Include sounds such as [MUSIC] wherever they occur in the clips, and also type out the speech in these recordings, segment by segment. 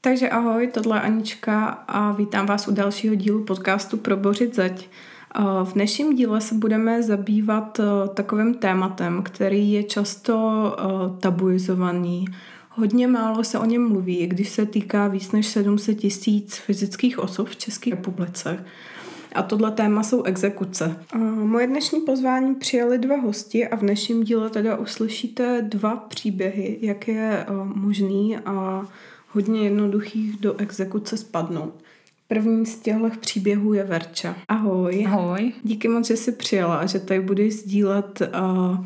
Takže ahoj, tohle je Anička a vítám vás u dalšího dílu podcastu Probořit zeď. V dnešním díle se budeme zabývat eh, takovým tématem, který je často eh, tabuizovaný. Hodně málo se o něm mluví, když se týká víc než 700 tisíc fyzických osob v České republice. A tohle téma jsou exekuce. Moje dnešní pozvání přijali dva hosti a v dnešním díle teda uslyšíte dva příběhy, jak je eh, možný a hodně jednoduchých do exekuce spadnout. První z těchto příběhů je Verča. Ahoj. Ahoj. Díky moc, že jsi přijela a že tady budeš sdílet uh,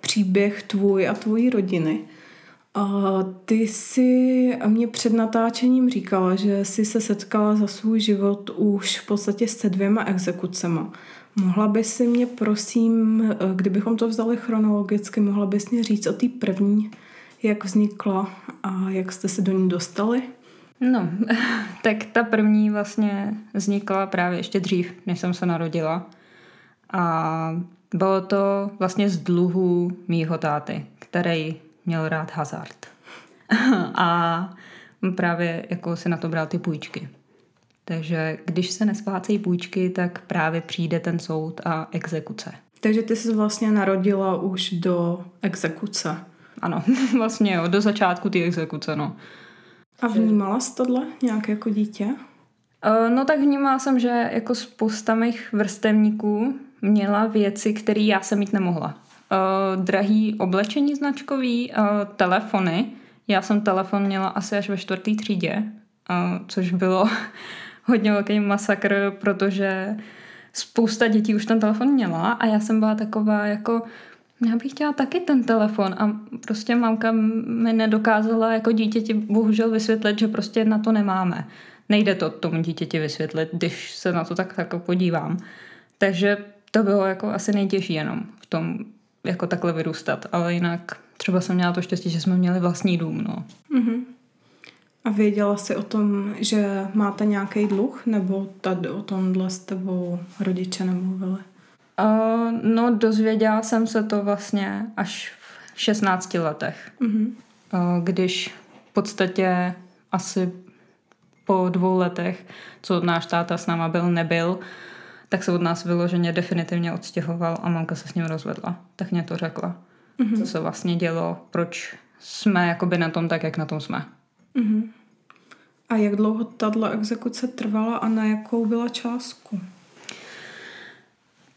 příběh tvůj a tvojí rodiny. Uh, ty jsi mě před natáčením říkala, že jsi se setkala za svůj život už v podstatě se dvěma exekucema. Mohla bys si mě, prosím, kdybychom to vzali chronologicky, mohla bys mě říct o té první, jak vznikla a jak jste se do ní dostali? No, [LAUGHS] tak ta první vlastně vznikla právě ještě dřív, než jsem se narodila. A bylo to vlastně z dluhu mýho táty, který měl rád hazard. [LAUGHS] a právě jako se na to bral ty půjčky. Takže když se nesplácejí půjčky, tak právě přijde ten soud a exekuce. Takže ty jsi vlastně narodila už do exekuce. Ano, [LAUGHS] vlastně jo, do začátku té exekuce, no. A vnímala jsi tohle nějak jako dítě? Uh, no tak vnímala jsem, že jako spousta mých vrstevníků měla věci, které já jsem mít nemohla. Uh, drahý oblečení značkový, uh, telefony. Já jsem telefon měla asi až ve čtvrtý třídě, uh, což bylo [LAUGHS] hodně velký masakr, protože spousta dětí už ten telefon měla a já jsem byla taková jako já bych chtěla taky ten telefon a prostě mamka mi nedokázala jako dítěti bohužel vysvětlit, že prostě na to nemáme. Nejde to tomu dítěti vysvětlit, když se na to tak jako podívám. Takže to bylo jako asi nejtěžší jenom v tom jako takhle vyrůstat, ale jinak třeba jsem měla to štěstí, že jsme měli vlastní dům, no. Mm-hmm. A věděla jsi o tom, že máte nějaký dluh, nebo tady o tomhle s tebou rodiče nemluvili? Uh, no, dozvěděla jsem se to vlastně až v 16 letech. Mm-hmm. Uh, když v podstatě asi po dvou letech, co náš táta s náma byl, nebyl, tak se od nás vyloženě definitivně odstěhoval a mamka se s ním rozvedla. Tak mě to řekla. Mm-hmm. Co se vlastně dělo, proč jsme jakoby na tom tak, jak na tom jsme. Mm-hmm. A jak dlouho tato exekuce trvala a na jakou byla částku?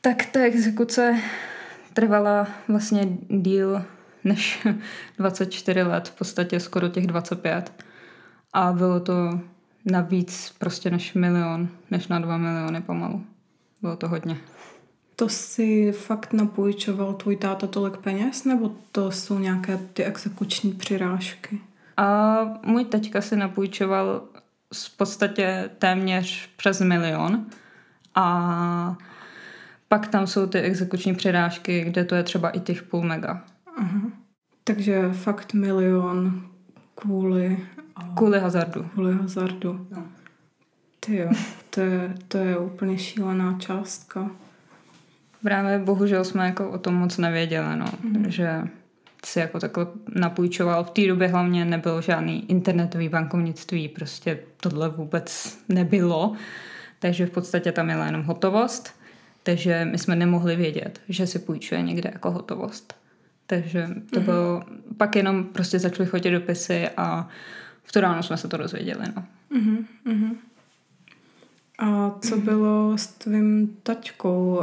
Tak ta exekuce trvala vlastně díl než [LAUGHS] 24 let, v podstatě skoro těch 25. A bylo to navíc prostě než milion, než na dva miliony pomalu. Bylo to hodně. To si fakt napůjčoval tvůj táta tolik peněz, nebo to jsou nějaké ty exekuční přirážky? A můj teďka si napůjčoval v podstatě téměř přes milion. A pak tam jsou ty exekuční přirážky, kde to je třeba i těch půl mega. Aha. Takže fakt milion kvůli... Kvůli hazardu. Kvůli hazardu. No. Ty jo, to je, to je úplně šílená částka. Právě bohužel jsme jako o tom moc nevěděli, no. Mm. Že si jako takhle napůjčoval. V té době hlavně nebylo žádný internetový bankovnictví, prostě tohle vůbec nebylo. Takže v podstatě tam měla jenom hotovost takže my jsme nemohli vědět, že si půjčuje někde jako hotovost. Takže to mm-hmm. bylo, pak jenom prostě začaly chodit dopisy a v to ráno jsme se to dozvěděli. No. Mm-hmm. A co mm-hmm. bylo s tvým taťkou?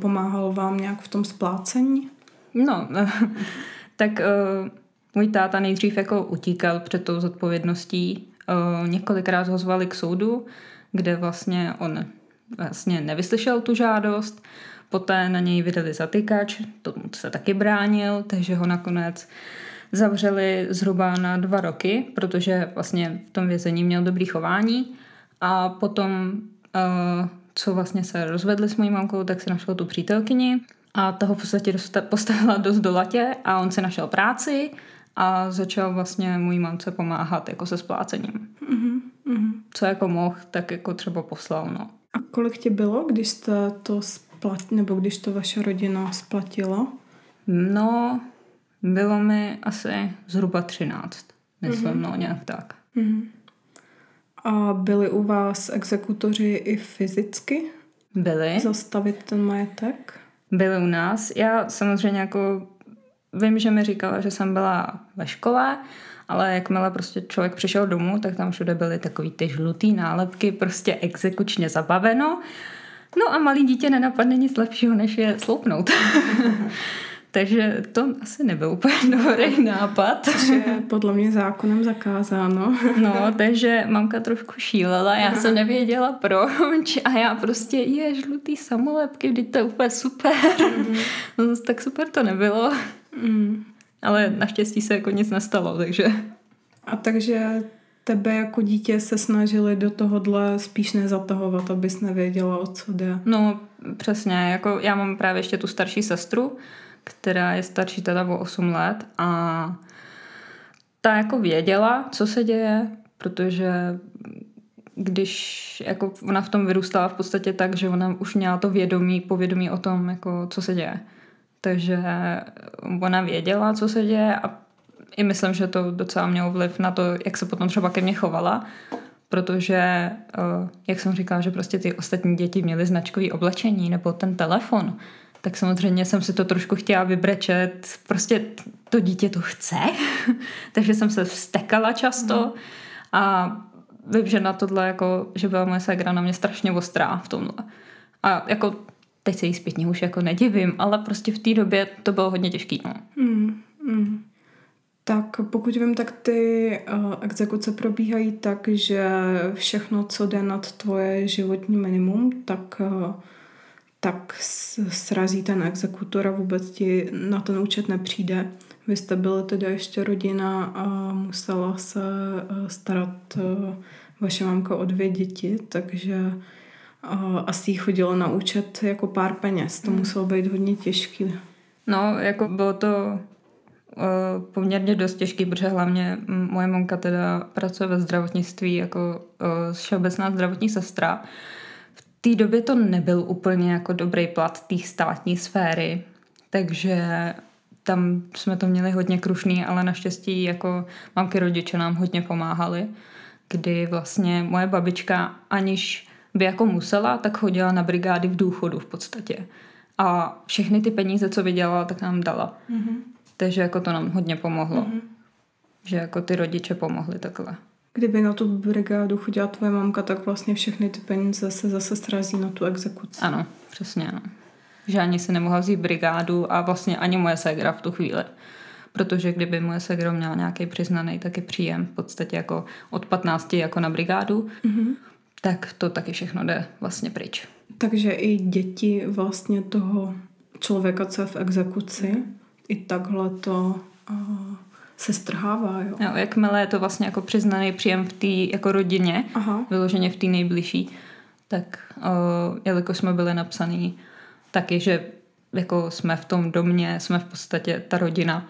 Pomáhal vám nějak v tom splácení? No, [LAUGHS] tak uh, můj táta nejdřív jako utíkal před tou zodpovědností. Uh, několikrát ho zvali k soudu, kde vlastně on vlastně nevyslyšel tu žádost, poté na něj vydali zatykač, tomu se taky bránil, takže ho nakonec zavřeli zhruba na dva roky, protože vlastně v tom vězení měl dobrý chování a potom, uh, co vlastně se rozvedli s mojí mamkou, tak si našel tu přítelkyni a toho v podstatě postavila dost do latě a on si našel práci a začal vlastně mojí mamce pomáhat jako se splácením. Mm-hmm. Co jako mohl, tak jako třeba poslal, no. Kolik ti bylo, když jste to splat, nebo když to vaše rodina splatila? No, bylo mi asi zhruba 13, myslím, mm-hmm. no nějak tak. Mm-hmm. A byli u vás exekutoři i fyzicky? Byli. Zastavit ten majetek? Byli u nás. Já samozřejmě jako vím, že mi říkala, že jsem byla ve škole, ale jakmile prostě člověk přišel domů, tak tam všude byly takový ty žlutý nálepky, prostě exekučně zabaveno. No a malý dítě nenapadne nic lepšího, než je sloupnout. [LAUGHS] Takže to asi nebyl úplně [LAUGHS] dobrý nápad. Že podle mě zákonem zakázáno. [LAUGHS] No, takže mamka trošku šílela, já jsem nevěděla proč a já prostě je žlutý samolepky, vždyť to je úplně super. Mm-hmm. No, tak super to nebylo. Mm. Ale naštěstí se jako nic nestalo, takže... A takže tebe jako dítě se snažili do tohohle spíš nezatahovat, abys nevěděla, o co jde. No, přesně. Jako já mám právě ještě tu starší sestru, která je starší teda o 8 let a ta jako věděla, co se děje, protože když jako ona v tom vyrůstala v podstatě tak, že ona už měla to vědomí, povědomí o tom, jako co se děje. Takže ona věděla, co se děje a i myslím, že to docela mělo vliv na to, jak se potom třeba ke mně chovala, protože, eh, jak jsem říkala, že prostě ty ostatní děti měly značkový oblečení nebo ten telefon, tak samozřejmě jsem si to trošku chtěla vybrečet. Prostě to dítě to chce, [LAUGHS] takže jsem se vstekala často mm. a vím, že na tohle, jako, že byla moje ségra na mě strašně ostrá v tomhle. A jako teď se jí zpětně už jako nedivím, ale prostě v té době to bylo hodně těžký. No. Mm, mm. Tak pokud vím, tak ty uh, exekuce probíhají tak, že všechno, co jde nad tvoje životní minimum, tak, uh, tak srazí ten exekutor a vůbec ti na ten účet nepřijde. Vy jste byli teda ještě rodina a musela se uh, starat vaše mamka o dvě děti, takže asi jí chodilo na účet jako pár peněz. To hmm. muselo být hodně těžký. No, jako bylo to Eh, poměrně dost těžký, protože hlavně moje mamka teda pracuje ve zdravotnictví jako uh, všeobecná zdravotní sestra. V té době to nebyl úplně jako dobrý plat té státní sféry, takže tam jsme to měli hodně krušný, ale naštěstí jako mamky rodiče nám hodně pomáhali, kdy vlastně moje babička, aniž by jako musela, tak chodila na brigády v důchodu v podstatě. A všechny ty peníze, co vydělala, tak nám dala. Mm-hmm. Takže jako to nám hodně pomohlo. Mm-hmm. Že jako ty rodiče pomohli takhle. Kdyby na tu brigádu chodila tvoje mamka, tak vlastně všechny ty peníze se zase strazí na tu exekuci. Ano, přesně. Ano. Že ani si nemohla vzít brigádu a vlastně ani moje ségra v tu chvíli. Protože kdyby moje ségra měla nějaký přiznaný taky příjem, v podstatě jako od 15 jako na brigádu, mm-hmm. Tak to taky všechno jde vlastně pryč. Takže i děti vlastně toho člověka, co je v exekuci, i takhle to uh, se strhává. Jo. Jo, jakmile je to vlastně jako přiznaný příjem v té jako rodině, Aha. vyloženě v té nejbližší, tak uh, jelikož jsme byli napsaný taky, že jako jsme v tom domě, jsme v podstatě ta rodina,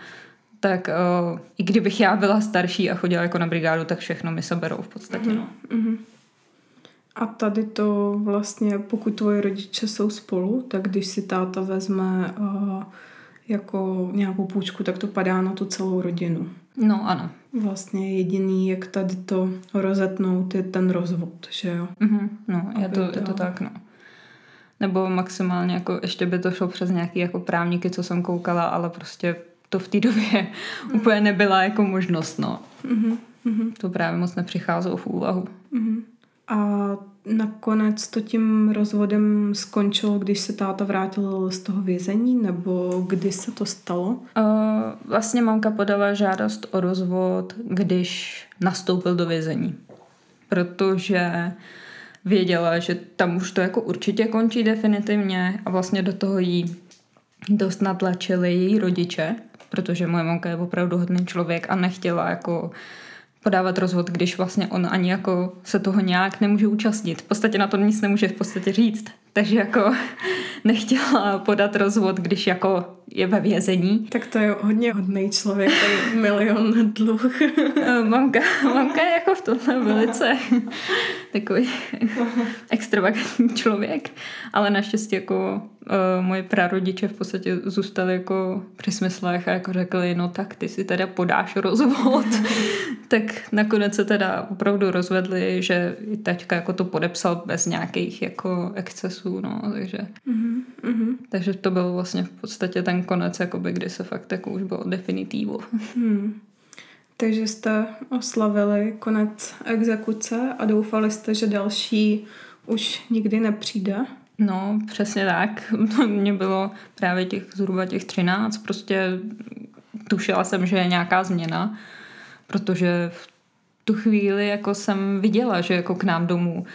tak uh, i kdybych já byla starší a chodila jako na brigádu, tak všechno mi seberou v podstatě. Mm-hmm. No. Mm-hmm. A tady to vlastně, pokud tvoje rodiče jsou spolu, tak když si táta vezme uh, jako nějakou půjčku, tak to padá na tu celou rodinu. No ano. Vlastně jediný, jak tady to rozetnout, je ten rozvod, že jo? Mm-hmm, no, je to, je to tak, no. Nebo maximálně jako ještě by to šlo přes nějaký jako právníky, co jsem koukala, ale prostě to v té době mm. úplně nebyla jako možnost, no. Mm-hmm. To právě moc nepřicházelo v úvahu. Mm-hmm. A nakonec to tím rozvodem skončilo, když se táta vrátil z toho vězení, nebo kdy se to stalo? Uh, vlastně mamka podala žádost o rozvod, když nastoupil do vězení. Protože věděla, že tam už to jako určitě končí definitivně a vlastně do toho jí dost natlačili její rodiče, protože moje mamka je opravdu hodný člověk a nechtěla jako podávat rozvod, když vlastně on ani jako se toho nějak nemůže účastnit. V podstatě na to nic nemůže v podstatě říct. takže jako [LAUGHS] nechtěla podat rozvod, když jako je ve vězení. Tak to je hodně hodný člověk, to je milion dluh. mamka, mamka je jako v tomhle velice takový extravagantní člověk, ale naštěstí jako uh, moje prarodiče v podstatě zůstali jako při smyslech a jako řekli, no tak ty si teda podáš rozvod. tak nakonec se teda opravdu rozvedli, že i taťka jako to podepsal bez nějakých jako excesů, no, takže mm-hmm. takže to byl vlastně v podstatě ten konec, jakoby, kdy se fakt jako už bylo definitivo. Hmm. Takže jste oslavili konec exekuce a doufali jste, že další už nikdy nepřijde? No, přesně tak. [LAUGHS] Mně bylo právě těch zhruba těch 13, prostě tušila jsem, že je nějaká změna, protože v tu chvíli jako jsem viděla, že jako k nám domů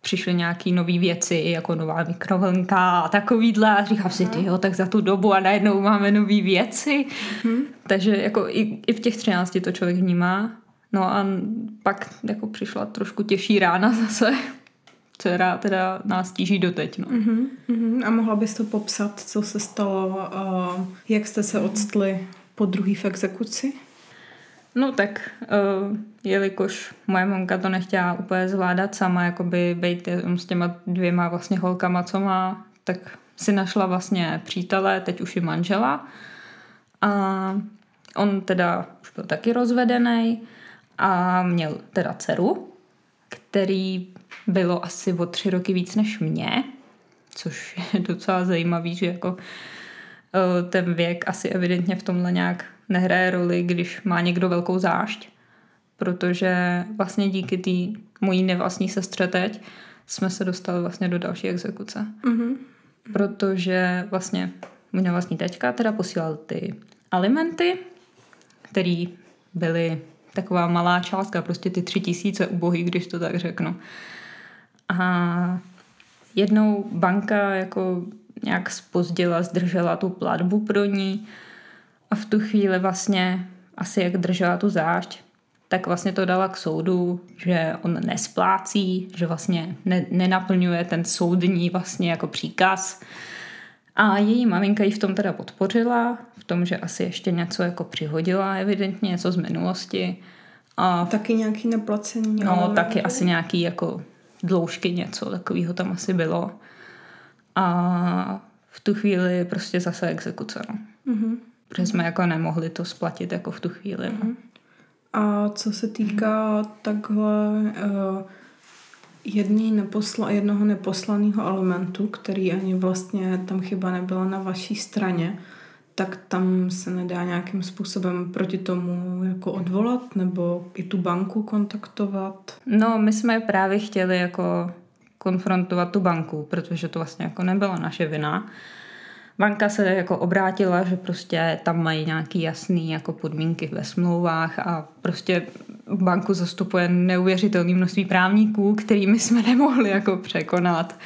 přišly nějaké nové věci, jako nová mikrovlnka a takovýhle a říkám si, ty jo, tak za tu dobu a najednou máme nové věci. Hmm. Takže jako i, i v těch třinácti to člověk vnímá. No a pak jako přišla trošku těžší rána zase, která teda nás tíží doteď. No. Uh-huh, uh-huh. A mohla bys to popsat, co se stalo, uh, jak jste se odstli po druhý v exekuci? No tak, uh, jelikož moje mamka to nechtěla úplně zvládat sama, jakoby být s těma dvěma vlastně holkama, co má, tak si našla vlastně přítele, teď už i manžela. A on teda už byl taky rozvedený a měl teda dceru, který bylo asi o tři roky víc než mě, což je docela zajímavý, že jako eh, ten věk asi evidentně v tomhle nějak nehraje roli, když má někdo velkou zášť, protože vlastně díky té mojí nevlastní sestře teď jsme se dostali vlastně do další exekuce. Mm-hmm. Protože vlastně můj nevlastní teďka teda posílal ty alimenty, které byly taková malá částka, prostě ty tři tisíce ubohý, když to tak řeknu. A jednou banka jako nějak spozdila, zdržela tu platbu pro ní a v tu chvíli vlastně asi jak držela tu zášť, tak vlastně to dala k soudu, že on nesplácí, že vlastně ne, nenaplňuje ten soudní vlastně jako příkaz. A její maminka ji v tom teda podpořila, v tom, že asi ještě něco jako přihodila, evidentně něco z minulosti. A taky nějaký neplacení. No, taky asi nějaký jako dloužky něco takového tam asi bylo. A v tu chvíli prostě zase exekuce. No. Mm-hmm. Protože jsme jako nemohli to splatit jako v tu chvíli. No. Mm-hmm. A co se týká takhle uh, jedný neposla, jednoho neposlaného elementu, který ani vlastně tam chyba nebyla na vaší straně, tak tam se nedá nějakým způsobem proti tomu jako odvolat nebo i tu banku kontaktovat? No, my jsme právě chtěli jako konfrontovat tu banku, protože to vlastně jako nebyla naše vina. Banka se jako obrátila, že prostě tam mají nějaký jasný jako podmínky ve smlouvách a prostě banku zastupuje neuvěřitelné množství právníků, kterými jsme nemohli jako překonat.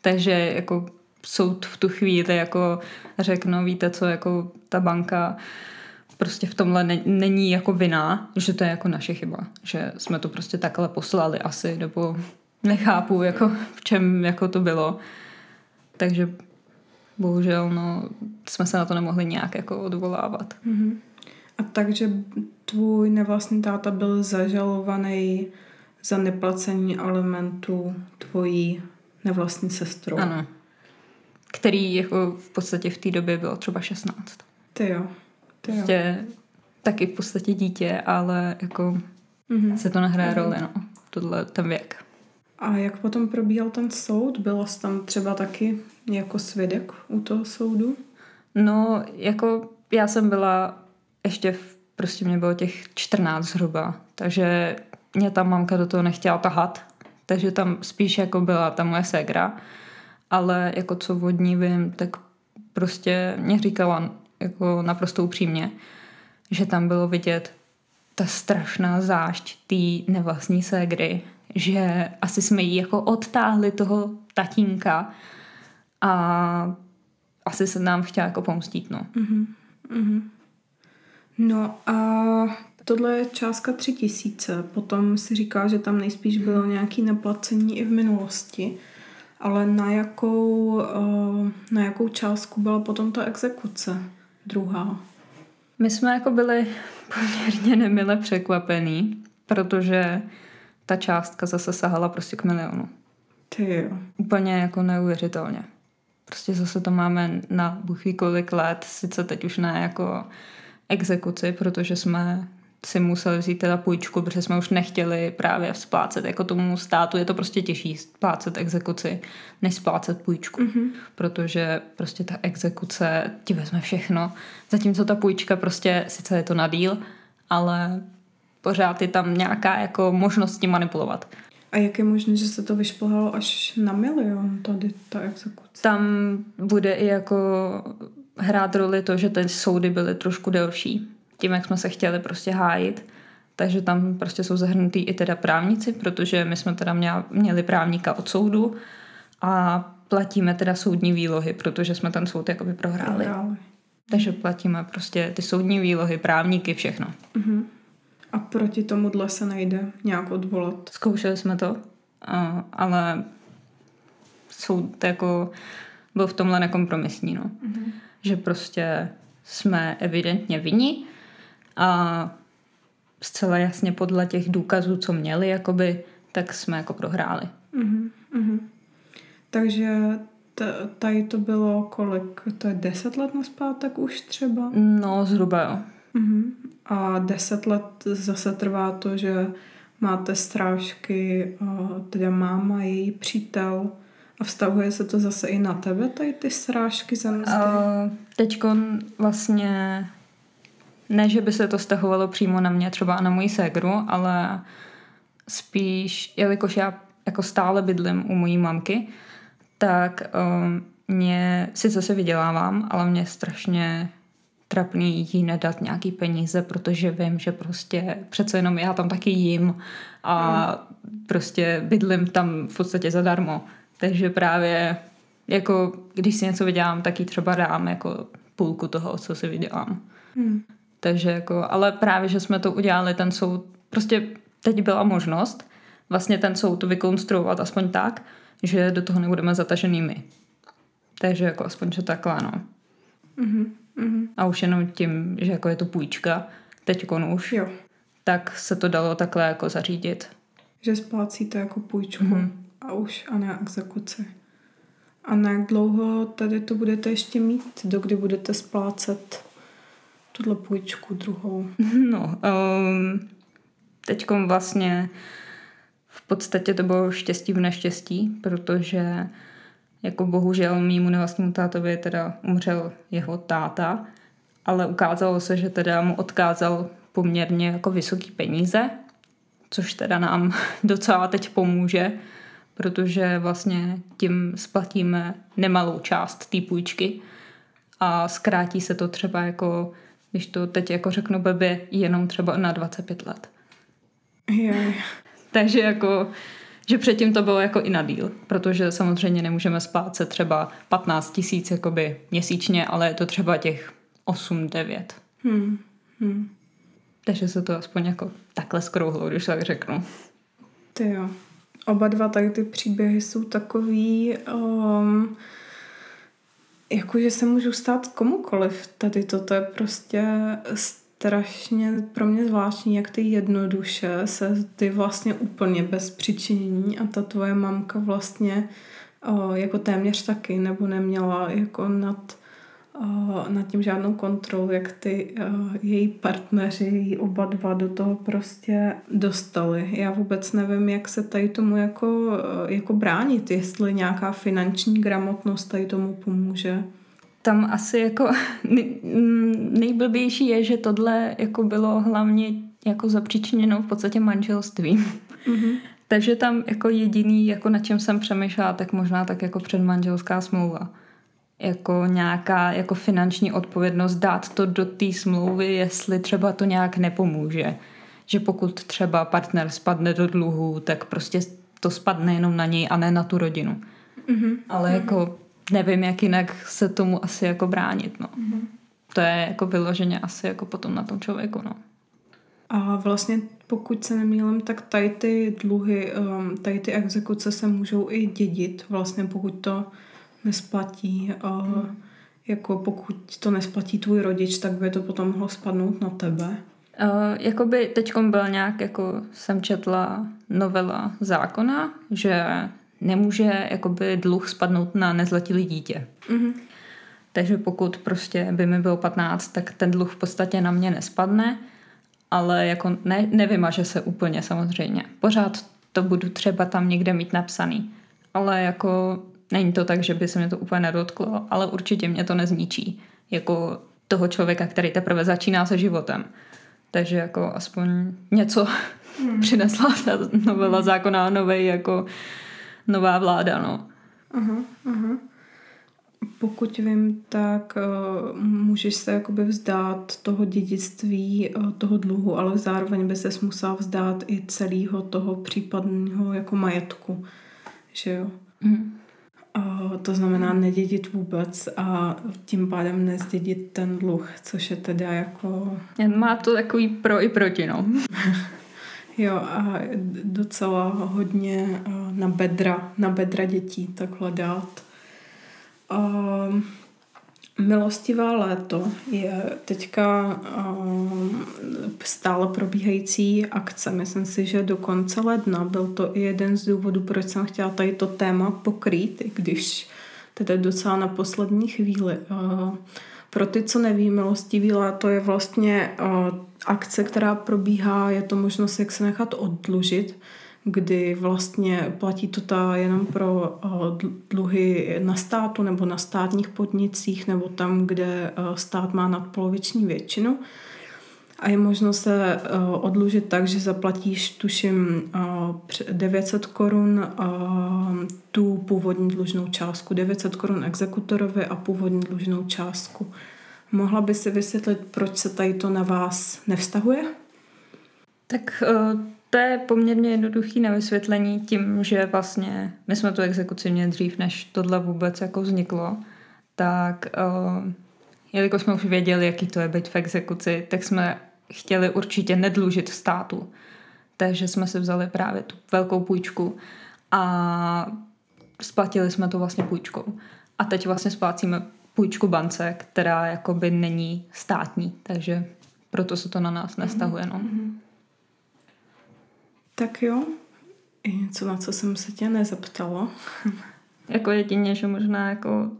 Takže jako soud v tu chvíli jako řekl, no víte co, jako ta banka prostě v tomhle ne, není jako vina, že to je jako naše chyba, že jsme to prostě takhle poslali asi, nebo nechápu, jako v čem jako to bylo. Takže bohužel, no, jsme se na to nemohli nějak jako odvolávat. Mm-hmm. A takže tvůj nevlastní táta byl zažalovaný za neplacení alimentu tvojí nevlastní sestrou. Ano který jako v podstatě v té době bylo třeba 16. Ty jo. Ty jo. Prostě taky v podstatě dítě, ale jako mm-hmm. se to nehraje mm-hmm. roli, no. Tohle, ten věk. A jak potom probíhal ten soud? Jsi tam třeba taky jako svědek u toho soudu? No, jako já jsem byla ještě v, prostě mě bylo těch 14 zhruba, takže mě ta mamka do toho nechtěla tahat, takže tam spíš jako byla ta moje ségra ale jako co od ní vím, tak prostě mě říkala jako naprosto upřímně, že tam bylo vidět ta strašná zášť té nevlastní ségry, že asi jsme jí jako odtáhli toho tatínka a asi se nám chtěla jako pomstit, no. Mm-hmm. Mm-hmm. No a tohle je částka tři tisíce. Potom si říká, že tam nejspíš bylo nějaké naplacení i v minulosti. Ale na jakou, uh, na jakou částku byla potom ta exekuce druhá? My jsme jako byli poměrně nemile překvapený, protože ta částka zase sahala prostě k milionu. Ty jo. Úplně jako neuvěřitelně. Prostě zase to máme na buchví kolik let, sice teď už ne jako exekuci, protože jsme si museli vzít teda půjčku, protože jsme už nechtěli právě splácet. Jako tomu státu je to prostě těžší splácet exekuci, než splácet půjčku. Mm-hmm. Protože prostě ta exekuce ti vezme všechno. Zatímco ta půjčka prostě, sice je to na díl, ale pořád je tam nějaká jako možnost tím manipulovat. A jak je možné, že se to vyšplhalo až na milion tady ta exekuce? Tam bude i jako hrát roli to, že ty soudy byly trošku delší. Tím, jak jsme se chtěli prostě hájit. Takže tam prostě jsou zahrnutý i teda právníci, protože my jsme teda měli právníka od soudu a platíme teda soudní výlohy, protože jsme ten soud jakoby prohráli. prohráli. Takže platíme prostě ty soudní výlohy, právníky, všechno. Uh-huh. A proti tomuhle se nejde nějak odvolat? Zkoušeli jsme to, ale soud jako byl v tomhle nekompromisní, no. Mm-hmm. Že prostě jsme evidentně vinni a zcela jasně podle těch důkazů, co měli, jakoby, tak jsme jako prohráli. Mm-hmm. Takže t- tady to bylo kolik? To je deset let naspátek už třeba? No, zhruba jo. Mm-hmm. A deset let zase trvá to, že máte strážky, teda máma, její přítel a vztahuje se to zase i na tebe, tady ty strážky za mzdy? Uh, teďko vlastně ne, že by se to stahovalo přímo na mě, třeba na moji ségru, ale spíš, jelikož já jako stále bydlím u mojí mamky, tak um, mě, sice se vydělávám, ale mě strašně trapný jí nedat nějaký peníze, protože vím, že prostě přece jenom já tam taky jím a mm. prostě bydlím tam v podstatě zadarmo. Takže právě jako když si něco vydělám, tak jí třeba dám jako půlku toho, co si vydělám. Mm. Takže jako, ale právě, že jsme to udělali, ten soud, prostě teď byla možnost vlastně ten soud vykonstruovat aspoň tak, že do toho nebudeme zatažený my. Takže jako aspoň, že takhle, no. Mm-hmm. Mm-hmm. A už jenom tím, že jako je to půjčka, teď už, jo. tak se to dalo takhle jako zařídit. Že splácíte jako půjčku mm-hmm. a už a ne exekuci. A na jak dlouho tady to budete ještě mít, dokdy budete splácet tuhle půjčku druhou? [LAUGHS] No, um, teďkom vlastně v podstatě to bylo štěstí v neštěstí, protože jako bohužel mýmu nevlastnímu tátovi teda umřel jeho táta, ale ukázalo se, že teda mu odkázal poměrně jako vysoký peníze, což teda nám [LAUGHS] docela teď pomůže, protože vlastně tím splatíme nemalou část té půjčky a zkrátí se to třeba jako, když to teď jako řeknu blbě, jenom třeba na 25 let. Je. Takže jako že předtím to bylo jako i na díl, protože samozřejmě nemůžeme splácet třeba 15 tisíc jakoby měsíčně, ale je to třeba těch 8-9. Hmm. Hmm. Takže se to aspoň jako takhle skrouhlo, když tak řeknu. Ty jo. Oba dva tady ty příběhy jsou takový, um, jako že se můžu stát komukoliv. Tady toto je prostě strašně pro mě zvláštní, jak ty jednoduše se ty vlastně úplně bez přičinění a ta tvoje mamka vlastně o, jako téměř taky, nebo neměla jako nad, o, nad tím žádnou kontrolu, jak ty o, její partneři, oba dva do toho prostě dostali. Já vůbec nevím, jak se tady tomu jako, jako bránit, jestli nějaká finanční gramotnost tady tomu pomůže tam asi jako [LAUGHS] nejblbější je, že tohle jako bylo hlavně jako zapříčiněno v podstatě manželstvím. Mm-hmm. [LAUGHS] Takže tam jako jediný, jako na čem jsem přemýšlela, tak možná tak jako předmanželská smlouva. Jako nějaká jako finanční odpovědnost dát to do té smlouvy, jestli třeba to nějak nepomůže. Že pokud třeba partner spadne do dluhu, tak prostě to spadne jenom na něj a ne na tu rodinu. Mm-hmm. Ale jako nevím, jak jinak se tomu asi jako bránit, no. Mm-hmm. To je jako vyloženě asi jako potom na tom člověku, no. A vlastně pokud se nemýlím, tak tady ty dluhy, um, tady ty exekuce se můžou i dědit, vlastně pokud to nesplatí. Hmm. Jako pokud to nesplatí tvůj rodič, tak by to potom mohlo spadnout na tebe. Uh, jakoby teďkom byl nějak, jako jsem četla novela zákona, že nemůže jakoby dluh spadnout na nezletilý dítě. Mm-hmm. Takže pokud prostě by mi bylo 15, tak ten dluh v podstatě na mě nespadne, ale jako ne, nevymaže se úplně samozřejmě. Pořád to budu třeba tam někde mít napsaný. Ale jako není to tak, že by se mě to úplně nedotklo, ale určitě mě to nezničí. Jako toho člověka, který teprve začíná se životem. Takže jako aspoň něco hmm. [LAUGHS] přinesla ta novela zákona novej jako nová vláda, no. Uh-huh, uh-huh. Pokud vím, tak uh, můžeš se jakoby vzdát toho dědictví, uh, toho dluhu, ale zároveň by se musela vzdát i celého toho případného jako majetku, že jo? Mm. Uh, to znamená nedědit vůbec a tím pádem nezdědit ten dluh, což je teda jako... Má to takový pro i proti, no. [LAUGHS] jo a docela hodně na bedra, na bedra dětí takhle dát. Uh, Milostivá léto je teďka uh, stále probíhající akce. Myslím si, že do konce ledna byl to i jeden z důvodů, proč jsem chtěla tady to téma pokrýt, i když teda docela na poslední chvíli. Uh, pro ty, co neví, Milostivý léto je vlastně akce, která probíhá, je to možnost, jak se nechat oddlužit kdy vlastně platí to ta jenom pro eh, dluhy na státu nebo na státních podnicích nebo tam, kde eh, stát má nadpoloviční většinu. A je možno se eh, odlužit tak, že zaplatíš, tuším, 900 korun tu původní dlužnou částku, 900 korun exekutorovi a původní dlužnou částku. Mohla by si vysvětlit, proč se tady to na vás nevztahuje? Tak to je poměrně jednoduchý na vysvětlení tím, že vlastně my jsme tu exekuci měli dřív, než tohle vůbec jako vzniklo, tak uh, jelikož jsme už věděli, jaký to je být v exekuci, tak jsme chtěli určitě nedlužit státu. Takže jsme si vzali právě tu velkou půjčku a splatili jsme to vlastně půjčkou. A teď vlastně splácíme půjčku bance, která jakoby není státní, takže proto se to na nás nestahuje. No. Mm-hmm. Tak jo, je něco, na co jsem se tě nezeptala. [LAUGHS] jako jedině, že možná jako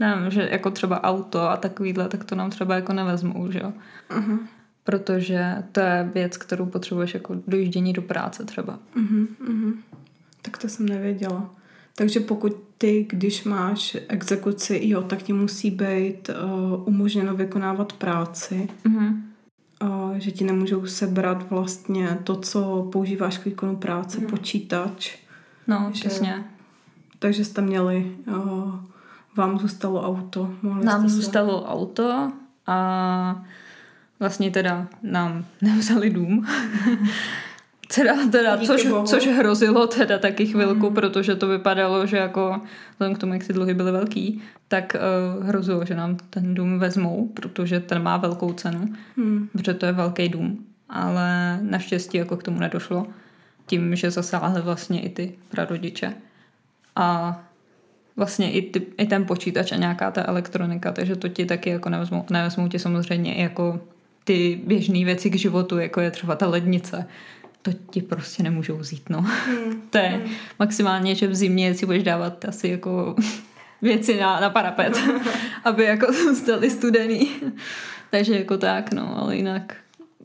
nevím, že jako třeba auto a takovýhle, tak to nám třeba jako nevezmou, že jo. Uh-huh. Protože to je věc, kterou potřebuješ jako dojíždění do práce třeba. Uh-huh, uh-huh. Tak to jsem nevěděla. Takže pokud ty, když máš exekuci, jo, tak ti musí být uh, umožněno vykonávat práci. Uh-huh že ti nemůžou sebrat vlastně to, co používáš k výkonu práce, hmm. počítač. No, že, přesně. Takže jste měli, uh, vám zůstalo auto. Mohli nám jste zůstalo se... auto a vlastně teda nám [LAUGHS] nevzali dům. [LAUGHS] Teda, teda což, což hrozilo teda taky chvilku, mm. protože to vypadalo, že jako vzhledem k tomu, jak ty dluhy byly velký, tak uh, hrozilo, že nám ten dům vezmou, protože ten má velkou cenu, mm. protože to je velký dům. Ale naštěstí jako k tomu nedošlo, tím, že zasáhly vlastně i ty prarodiče. A vlastně i, ty, i ten počítač a nějaká ta elektronika, takže to ti taky jako nevezmou. Nevezmou ti samozřejmě jako ty běžné věci k životu, jako je třeba ta lednice, to ti prostě nemůžou vzít, no. Hmm. [LAUGHS] to je hmm. maximálně, že v zimě si budeš dávat asi jako [LAUGHS] věci na, na parapet, [LAUGHS] aby jako zůstaly studený. Takže jako tak, no, ale jinak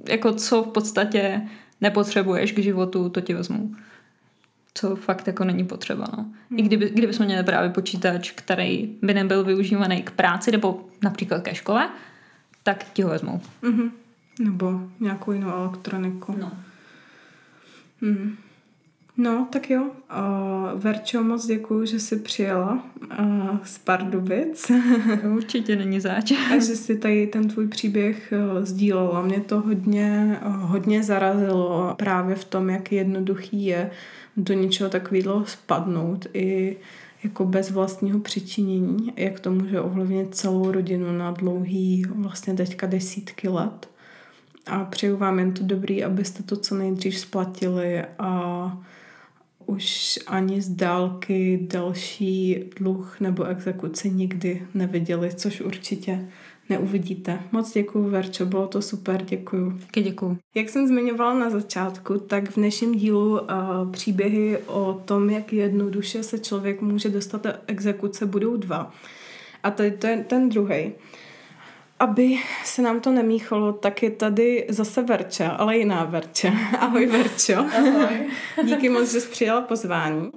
jako co v podstatě nepotřebuješ k životu, to ti vezmu. Co fakt jako není potřeba, no. Hmm. I kdyby, kdyby jsme měli právě počítač, který by nebyl využívaný k práci nebo například ke škole, tak ti ho vezmou. Mm-hmm. Nebo nějakou jinou elektroniku. No. Hmm. No, tak jo. Uh, Verčo, moc děkuju, že jsi přijela uh, z Pardubic. [LAUGHS] Určitě není záč. A že jsi tady ten tvůj příběh uh, sdílela. Mě to hodně, uh, hodně zarazilo právě v tom, jak jednoduchý je do něčeho takového spadnout i jako bez vlastního přičinění, jak to může ovlivnit celou rodinu na dlouhý, vlastně teďka desítky let a přeju vám jen to dobrý, abyste to co nejdřív splatili a už ani z dálky další dluh nebo exekuci nikdy neviděli, což určitě neuvidíte. Moc děkuji, Verčo, bylo to super, děkuji. Taky děkuji. Jak jsem zmiňovala na začátku, tak v dnešním dílu uh, příběhy o tom, jak jednoduše se člověk může dostat do exekuce, budou dva. A tady to je ten druhý. Aby se nám to nemíchalo, tak je tady zase Verča, ale jiná Verča. [LAUGHS] Ahoj Verčo. Ahoj. [LAUGHS] Díky moc, že jsi přijala pozvání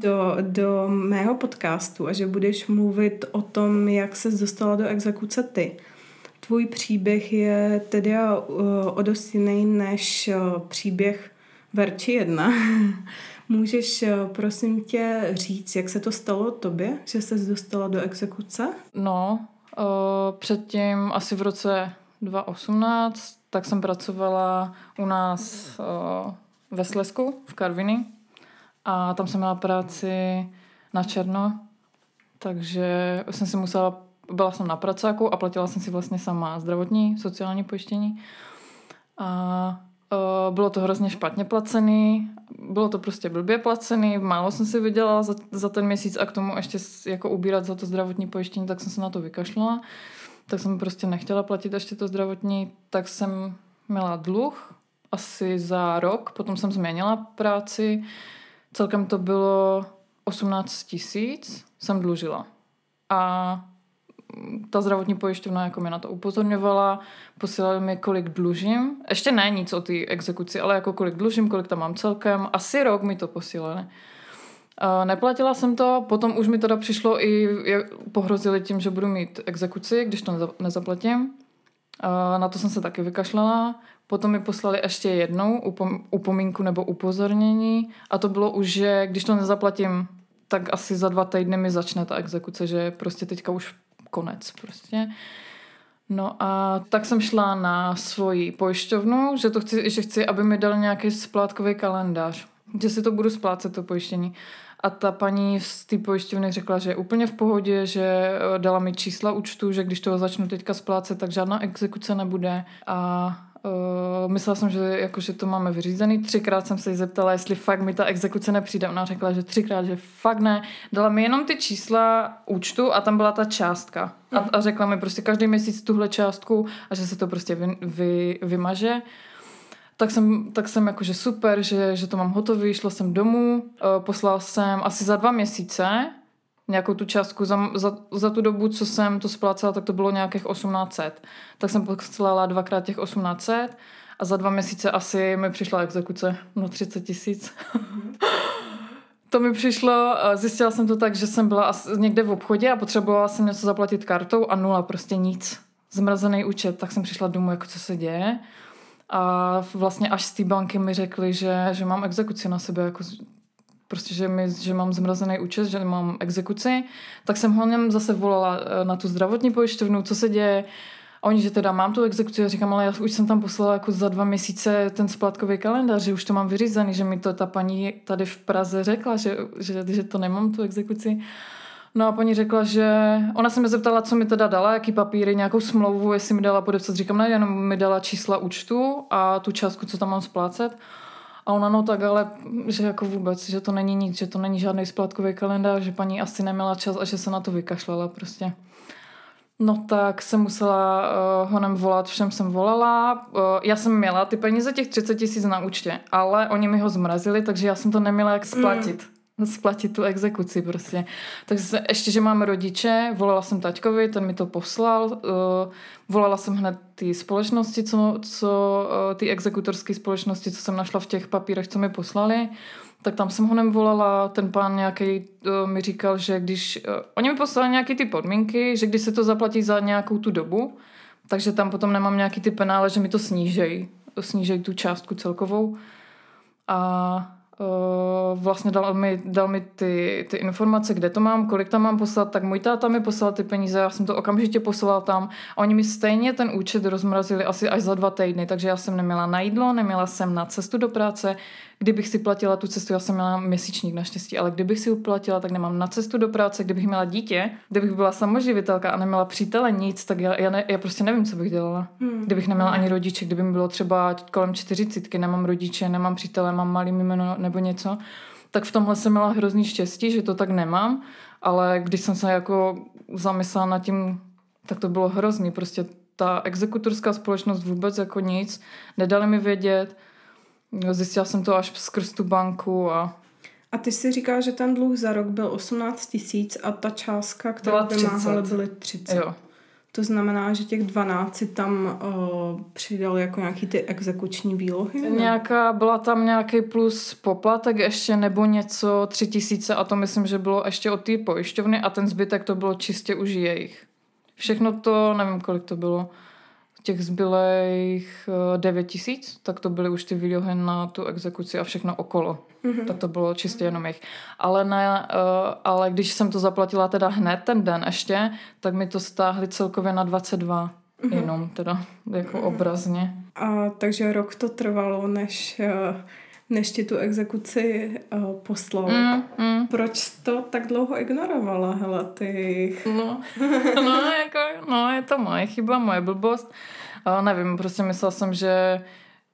do, do mého podcastu a že budeš mluvit o tom, jak se dostala do exekuce ty. Tvůj příběh je tedy uh, o dost jiný než uh, příběh Verči 1. [LAUGHS] Můžeš, uh, prosím tě, říct, jak se to stalo tobě, že se dostala do exekuce? No, předtím asi v roce 2018, tak jsem pracovala u nás ve Slesku v Karviny a tam jsem měla práci na černo, takže jsem si musela, byla jsem na pracáku a platila jsem si vlastně sama zdravotní, sociální pojištění. A bylo to hrozně špatně placený, bylo to prostě blbě placený, málo jsem si vydělala za, za ten měsíc a k tomu ještě jako ubírat za to zdravotní pojištění, tak jsem se na to vykašlala. Tak jsem prostě nechtěla platit ještě to zdravotní, tak jsem měla dluh asi za rok, potom jsem změnila práci, celkem to bylo 18 tisíc, jsem dlužila. A ta zdravotní pojišťovna jako mě na to upozorňovala, posílali mi, kolik dlužím. Ještě ne nic o té exekuci, ale jako kolik dlužím, kolik tam mám celkem. Asi rok mi to posílali. Uh, neplatila jsem to, potom už mi teda přišlo i, pohrozili tím, že budu mít exekuci, když to neza, nezaplatím. Uh, na to jsem se taky vykašlala. Potom mi poslali ještě jednou upom, upomínku nebo upozornění a to bylo už, že když to nezaplatím, tak asi za dva týdny mi začne ta exekuce, že prostě teďka už konec prostě. No a tak jsem šla na svoji pojišťovnu, že, to chci, že chci, aby mi dal nějaký splátkový kalendář, že si to budu splácet, to pojištění. A ta paní z té pojišťovny řekla, že je úplně v pohodě, že eh, dala mi čísla účtu, že když toho začnu teďka splácet, tak žádná exekuce nebude. A Uh, myslela jsem, že, jako, že to máme vyřízený. Třikrát jsem se jí zeptala, jestli fakt mi ta exekuce nepřijde. Ona řekla, že třikrát, že fakt ne. Dala mi jenom ty čísla účtu a tam byla ta částka. A, a řekla mi prostě každý měsíc tuhle částku a že se to prostě vy, vy, vymaže. Tak jsem, tak jsem jakože super, že, že to mám hotový, šla jsem domů, uh, poslala jsem asi za dva měsíce nějakou tu částku za, za, za tu dobu, co jsem to splácela, tak to bylo nějakých 1800. Tak jsem poslala dvakrát těch 1800 a za dva měsíce asi mi přišla exekuce na 30 tisíc. [LAUGHS] to mi přišlo, zjistila jsem to tak, že jsem byla někde v obchodě a potřebovala jsem něco zaplatit kartou a nula, prostě nic. Zmrazený účet, tak jsem přišla domů, jako co se děje. A vlastně až z té banky mi řekli, že, že mám exekuci na sebe, jako prostě, že, mi, že mám zmrazený účet, že mám exekuci, tak jsem ho něm zase volala eh, na tu zdravotní pojišťovnu, co se děje. A oni, že teda mám tu exekuci, a říkám, ale já už jsem tam poslala jako za dva měsíce ten splátkový kalendář, že už to mám vyřízený, že mi to ta paní tady v Praze řekla, že, že, že to nemám tu exekuci. No a paní řekla, že ona se mi zeptala, co mi teda dala, jaký papíry, nějakou smlouvu, jestli mi dala podepsat. Říkám, ne, jenom mi dala čísla účtu a tu částku, co tam mám splácet. A ona no tak, ale že jako vůbec, že to není nic, že to není žádný splátkový kalendář, že paní asi neměla čas a že se na to vykašlala prostě. No tak jsem musela uh, honem volat, všem jsem volala. Uh, já jsem měla ty peníze těch 30 tisíc na účtě, ale oni mi ho zmrazili, takže já jsem to neměla jak splatit. Mm splatit tu exekuci prostě. Takže se, ještě, že mám rodiče, volala jsem taťkovi, ten mi to poslal, uh, volala jsem hned ty společnosti, co, co uh, ty exekutorské společnosti, co jsem našla v těch papírech, co mi poslali, tak tam jsem ho nevolala, ten pán nějaký uh, mi říkal, že když, uh, oni mi poslali nějaké ty podmínky, že když se to zaplatí za nějakou tu dobu, takže tam potom nemám nějaký ty penále, že mi to snížej, snížej tu částku celkovou. A Uh, vlastně dal mi, dal mi ty, ty informace, kde to mám, kolik tam mám poslat, tak můj táta mi poslal ty peníze, já jsem to okamžitě poslala tam oni mi stejně ten účet rozmrazili asi až za dva týdny, takže já jsem neměla na jídlo, neměla jsem na cestu do práce, kdybych si platila tu cestu, já jsem měla měsíčník naštěstí, ale kdybych si uplatila, tak nemám na cestu do práce, kdybych měla dítě, kdybych byla samoživitelka a neměla přítele nic, tak já, já, ne, já prostě nevím, co bych dělala. Hmm. Kdybych neměla ani rodiče, kdyby mi bylo třeba kolem čtyřicítky, nemám rodiče, nemám přítele, mám malý jméno nebo něco, tak v tomhle jsem měla hrozný štěstí, že to tak nemám, ale když jsem se jako zamyslela nad tím, tak to bylo hrozný. Prostě ta exekutorská společnost vůbec jako nic, nedali mi vědět, zjistila jsem to až skrz tu banku a a ty si říká, že ten dluh za rok byl 18 tisíc a ta částka, kterou vymáhali, byly 30. Jo. To znamená, že těch 12 si tam uh, přidali jako nějaký ty exekuční výlohy? Ne? Nějaká, byla tam nějaký plus poplatek ještě nebo něco, tři tisíce a to myslím, že bylo ještě od té pojišťovny a ten zbytek to bylo čistě už jejich. Všechno to, nevím kolik to bylo, těch zbylých 9 eh, tisíc, tak to byly už ty výlohy na tu exekuci a všechno okolo. Mm-hmm. Tak to bylo čistě jenom jich. Ale, ne, uh, ale když jsem to zaplatila teda hned ten den ještě, tak mi to stáhli celkově na 22 mm-hmm. jenom teda jako mm-hmm. obrazně. A takže rok to trvalo, než uh, než ti tu exekuci uh, poslal. Mm, mm. Proč to tak dlouho ignorovala, hele, ty? No, [LAUGHS] no, jako, no, je to moje chyba, moje blbost. Uh, nevím, prostě myslela jsem, že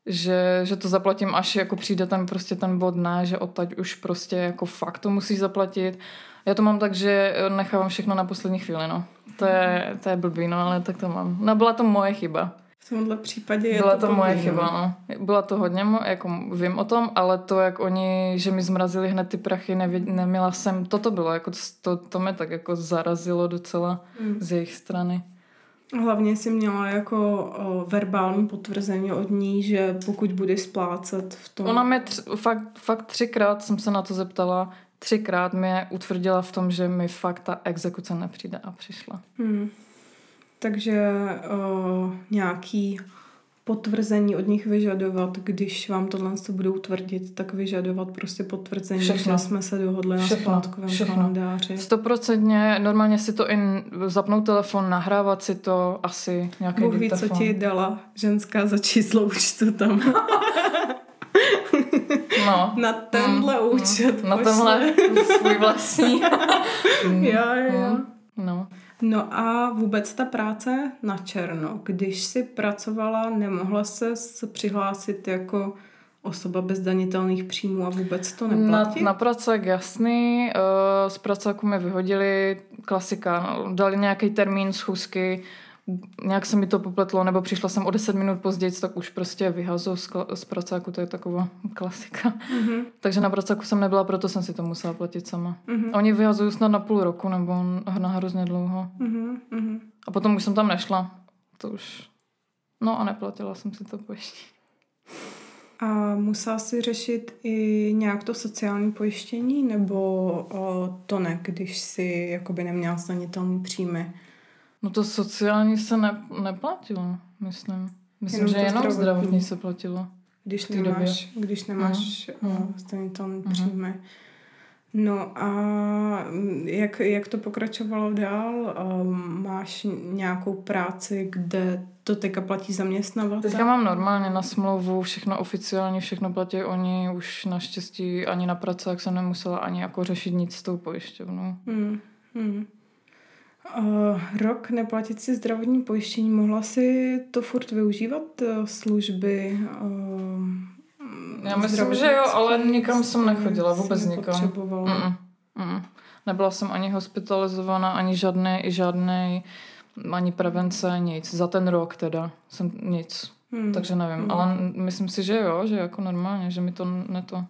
že, že to zaplatím, až jako přijde ten prostě ten bod, ne, že odtaď už prostě jako fakt to musíš zaplatit. Já to mám tak, že nechávám všechno na poslední chvíli, no. To je, to je blbý, no, ale tak to mám. No, byla to moje chyba. V tomhle případě je Byla to, to moje no. chyba, no. Byla to hodně, jako vím o tom, ale to, jak oni, že mi zmrazili hned ty prachy, nevě, neměla jsem, toto bylo, jako to, to mě tak jako zarazilo docela mm. z jejich strany. Hlavně si měla jako o, verbální potvrzení od ní, že pokud bude splácet v tom... Ona mě tři, fakt, fakt třikrát jsem se na to zeptala, třikrát mě utvrdila v tom, že mi fakt ta exekuce nepřijde a přišla. Hmm. Takže o, nějaký potvrzení od nich vyžadovat, když vám tohle to budou tvrdit, tak vyžadovat prostě potvrzení, Všechno. že jsme se dohodli Všechno. na splátkovém Všechno. kalendáři. Stoprocentně, normálně si to i zapnout telefon, nahrávat si to asi nějaký Bůh ví, co ti dala ženská za číslo účtu tam. No. Na tenhle mm, účet. Mm, na tenhle svůj vlastní. [LAUGHS] jo, jo. Mm, no. No a vůbec ta práce na černo. Když si pracovala, nemohla se přihlásit jako osoba bez danitelných příjmů a vůbec to neplatí? Na, na pracek jasný, uh, z pracáku mi vyhodili klasika, no, dali nějaký termín schůzky, nějak se mi to popletlo, nebo přišla jsem o 10 minut později, tak už prostě vyhazu z, z pracáku, to je taková klasika. Mm-hmm. Takže na pracáku jsem nebyla, proto jsem si to musela platit sama. Mm-hmm. Oni vyhazují snad na půl roku, nebo na hrozně dlouho. Mm-hmm. A potom už jsem tam nešla. To už... No a neplatila jsem si to pojištění. A musela si řešit i nějak to sociální pojištění, nebo o, to ne, když si jakoby neměla zdanitelný příjmy? No to sociální se ne, neplatilo, myslím. Myslím, jenom že jenom zdravotní. zdravotní se platilo. Když nemáš, době. když nemáš uh, uh, uh-huh. příjmy. No a jak, jak to pokračovalo dál? Um, máš nějakou práci, kde to teďka platí zaměstnavatel? Teďka mám normálně na smlouvu, všechno oficiálně, všechno platí oni, už naštěstí ani na práci, jak jsem nemusela ani jako řešit nic s tou pojišťovnou. Hmm. Hmm. Uh, rok neplatit si zdravotní pojištění, mohla si to furt využívat uh, služby? Uh, Já myslím, že jo, ale nikam jsem nechodila, vůbec nikam. Mm-mm. Mm. Nebyla jsem ani hospitalizovaná, ani žádný, žádný, ani prevence, nic. Za ten rok teda jsem nic. Hmm. Takže nevím, hmm. ale myslím si, že jo, že jako normálně, že mi to neto.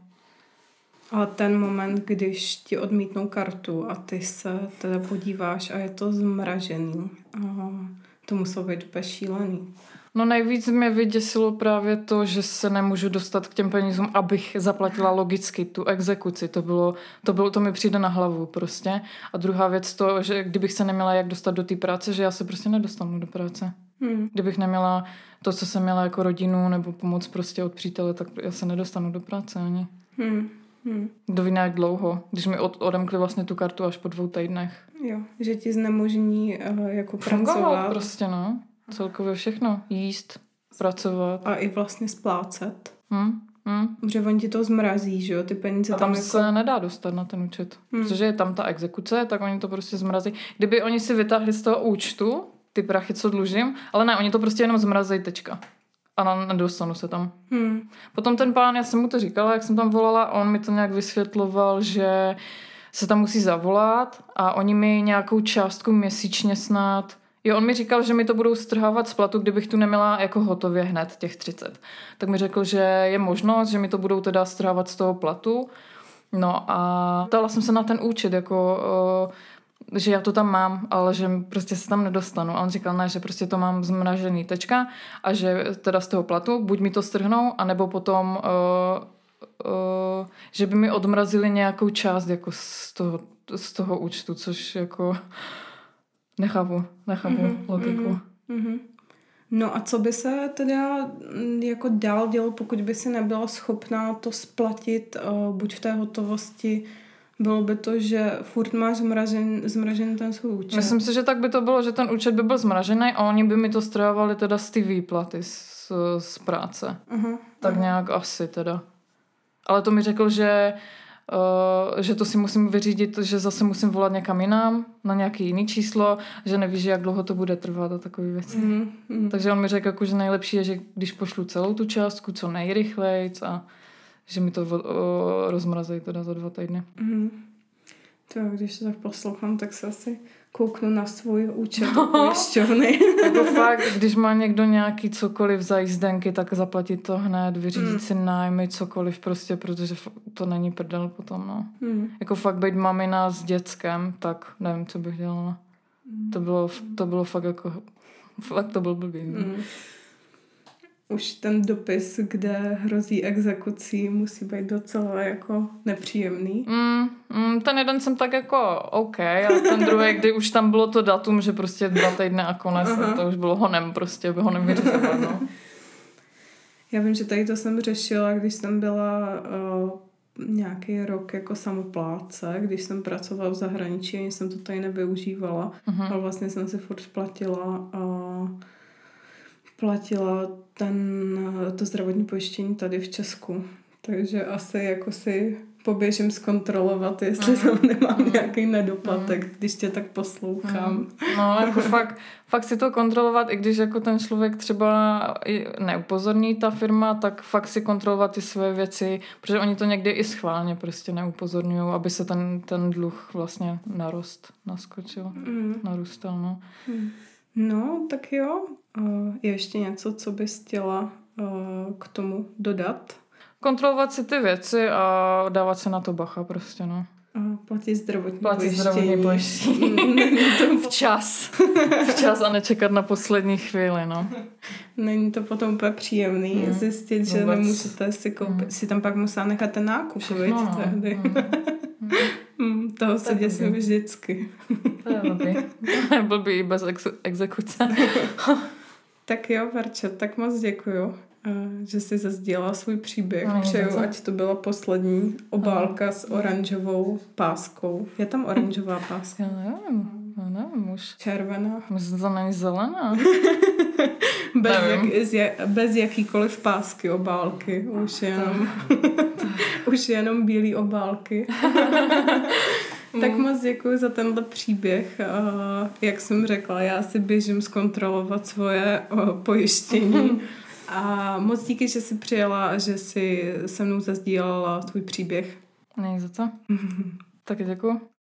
A ten moment, když ti odmítnou kartu a ty se teda podíváš a je to zmražený, a to muselo být úplně šílený. No nejvíc mě vyděsilo právě to, že se nemůžu dostat k těm penězům, abych zaplatila logicky tu exekuci. To bylo, to bylo, to mi přijde na hlavu prostě. A druhá věc to, že kdybych se neměla jak dostat do té práce, že já se prostě nedostanu do práce. Hmm. Kdybych neměla to, co jsem měla jako rodinu nebo pomoc prostě od přítele, tak já se nedostanu do práce ani. Hmm. Hmm. Kdo ví jak dlouho, když mi od, odemkli vlastně tu kartu až po dvou týdnech. Jo, že ti znemožní uh, jako Fungovat pracovat. prostě, no. Celkově všechno. Jíst, pracovat. A i vlastně splácet. Hmm. Hmm. Protože oni ti to zmrazí, že jo, ty peníze A tam jako... se nedá dostat na ten účet. Hmm. Protože je tam ta exekuce, tak oni to prostě zmrazí. Kdyby oni si vytáhli z toho účtu ty prachy, co dlužím, ale ne, oni to prostě jenom zmrazí tečka. A nedostanu se tam. Hmm. Potom ten pán, já jsem mu to říkala, jak jsem tam volala, on mi to nějak vysvětloval, že se tam musí zavolat a oni mi nějakou částku měsíčně snad Jo, on mi říkal, že mi to budou strhávat z platu, kdybych tu neměla jako hotově hned těch 30. Tak mi řekl, že je možnost, že mi to budou teda strhávat z toho platu. No a ptala jsem se na ten účet, jako, uh, že já to tam mám, ale že prostě se tam nedostanu. A on říkal, ne, že prostě to mám zmražený tečka a že teda z toho platu buď mi to strhnou, anebo potom uh, uh, že by mi odmrazili nějakou část jako z toho, z toho účtu, což jako nechápu, nechápu mm-hmm, logiku. Mm-hmm. No a co by se teda mm, jako dál dělo, pokud by si nebyla schopná to splatit uh, buď v té hotovosti, bylo by to, že furt máš zmražen, zmražen ten svůj účet? Myslím si, že tak by to bylo, že ten účet by byl zmražený a oni by mi to strávali teda z ty výplaty z, z práce. Uh-huh, tak uh-huh. nějak asi teda. Ale to mi řekl, že Uh, že to si musím vyřídit, že zase musím volat někam jinam, na nějaký jiný číslo, že nevíš, jak dlouho to bude trvat a takové věci. Mm, mm. Takže on mi řekl, jako, že nejlepší je, že když pošlu celou tu částku, co nejrychleji a že mi to uh, rozmrazí teda za dva týdny. Mm. To, když se tak poslouchám, tak se asi kouknu na svůj účet [LAUGHS] pojišťovny. [LAUGHS] jako fakt, když má někdo nějaký cokoliv za jízdenky, tak zaplatit to hned, vyřídit mm. si nájmy, cokoliv prostě, protože to není prdel potom, no. Mm. Jako fakt být mamina s dětskem, tak nevím, co bych dělala. Mm. To bylo, to bylo fakt jako, fakt to byl blbý. Mm už ten dopis, kde hrozí exekucí, musí být docela jako nepříjemný. Mm, mm, ten jeden jsem tak jako OK, ale ten druhý, kdy už tam bylo to datum, že prostě dva týdny a konec, uh-huh. to už bylo honem prostě, honem vyřizovat, no. [LAUGHS] Já vím, že tady to jsem řešila, když jsem byla uh, nějaký rok jako samopláce, když jsem pracovala v zahraničí, ani jsem to tady nevyužívala, uh-huh. ale vlastně jsem si furt splatila uh, platila ten, to zdravotní pojištění tady v Česku. Takže asi jako si poběžím zkontrolovat, jestli tam nemám nějaký nedoplatek, když tě tak poslouchám. No, jako [LAUGHS] fakt, fakt si to kontrolovat, i když jako ten člověk třeba neupozorní ta firma, tak fakt si kontrolovat ty své věci, protože oni to někdy i schválně prostě neupozorňují, aby se ten, ten dluh vlastně narost, naskočil, mm. narůstal, no. Mm. No, tak jo. Je ještě něco, co bys chtěla k tomu dodat? Kontrolovat si ty věci a dávat se na to bacha prostě, no. A platit zdravotní platit pojištění. zdravotní pojištění. [LAUGHS] [LAUGHS] Včas. Včas a nečekat na poslední chvíli, no. Není to potom úplně příjemný mm. zjistit, že Vůbec. nemůžete si koupit. Mm. Si tam pak musela nechat ten nákup, Všechno, no. tehdy. Mm. [LAUGHS] Mm, toho se děsím vždycky. To je blbý. blbý bez ex- exekuce. Tak jo, Verče, tak moc děkuju, eh, že jsi zazdílela svůj příběh. No, Přeju, ať to byla poslední obálka no. s oranžovou páskou. Je tam oranžová páska? Já nevím. Já nevím už. Červená. Že to není zelená. [LAUGHS] bez, jak, bez jakýkoliv pásky obálky. Už jenom, [LAUGHS] už jenom bílé obálky. [LAUGHS] tak mm. moc děkuji za tenhle příběh. Jak jsem řekla, já si běžím zkontrolovat svoje pojištění. [LAUGHS] A moc díky, že jsi přijela a že jsi se mnou zazdílala tvůj příběh. Nej za co. [LAUGHS] tak děkuji.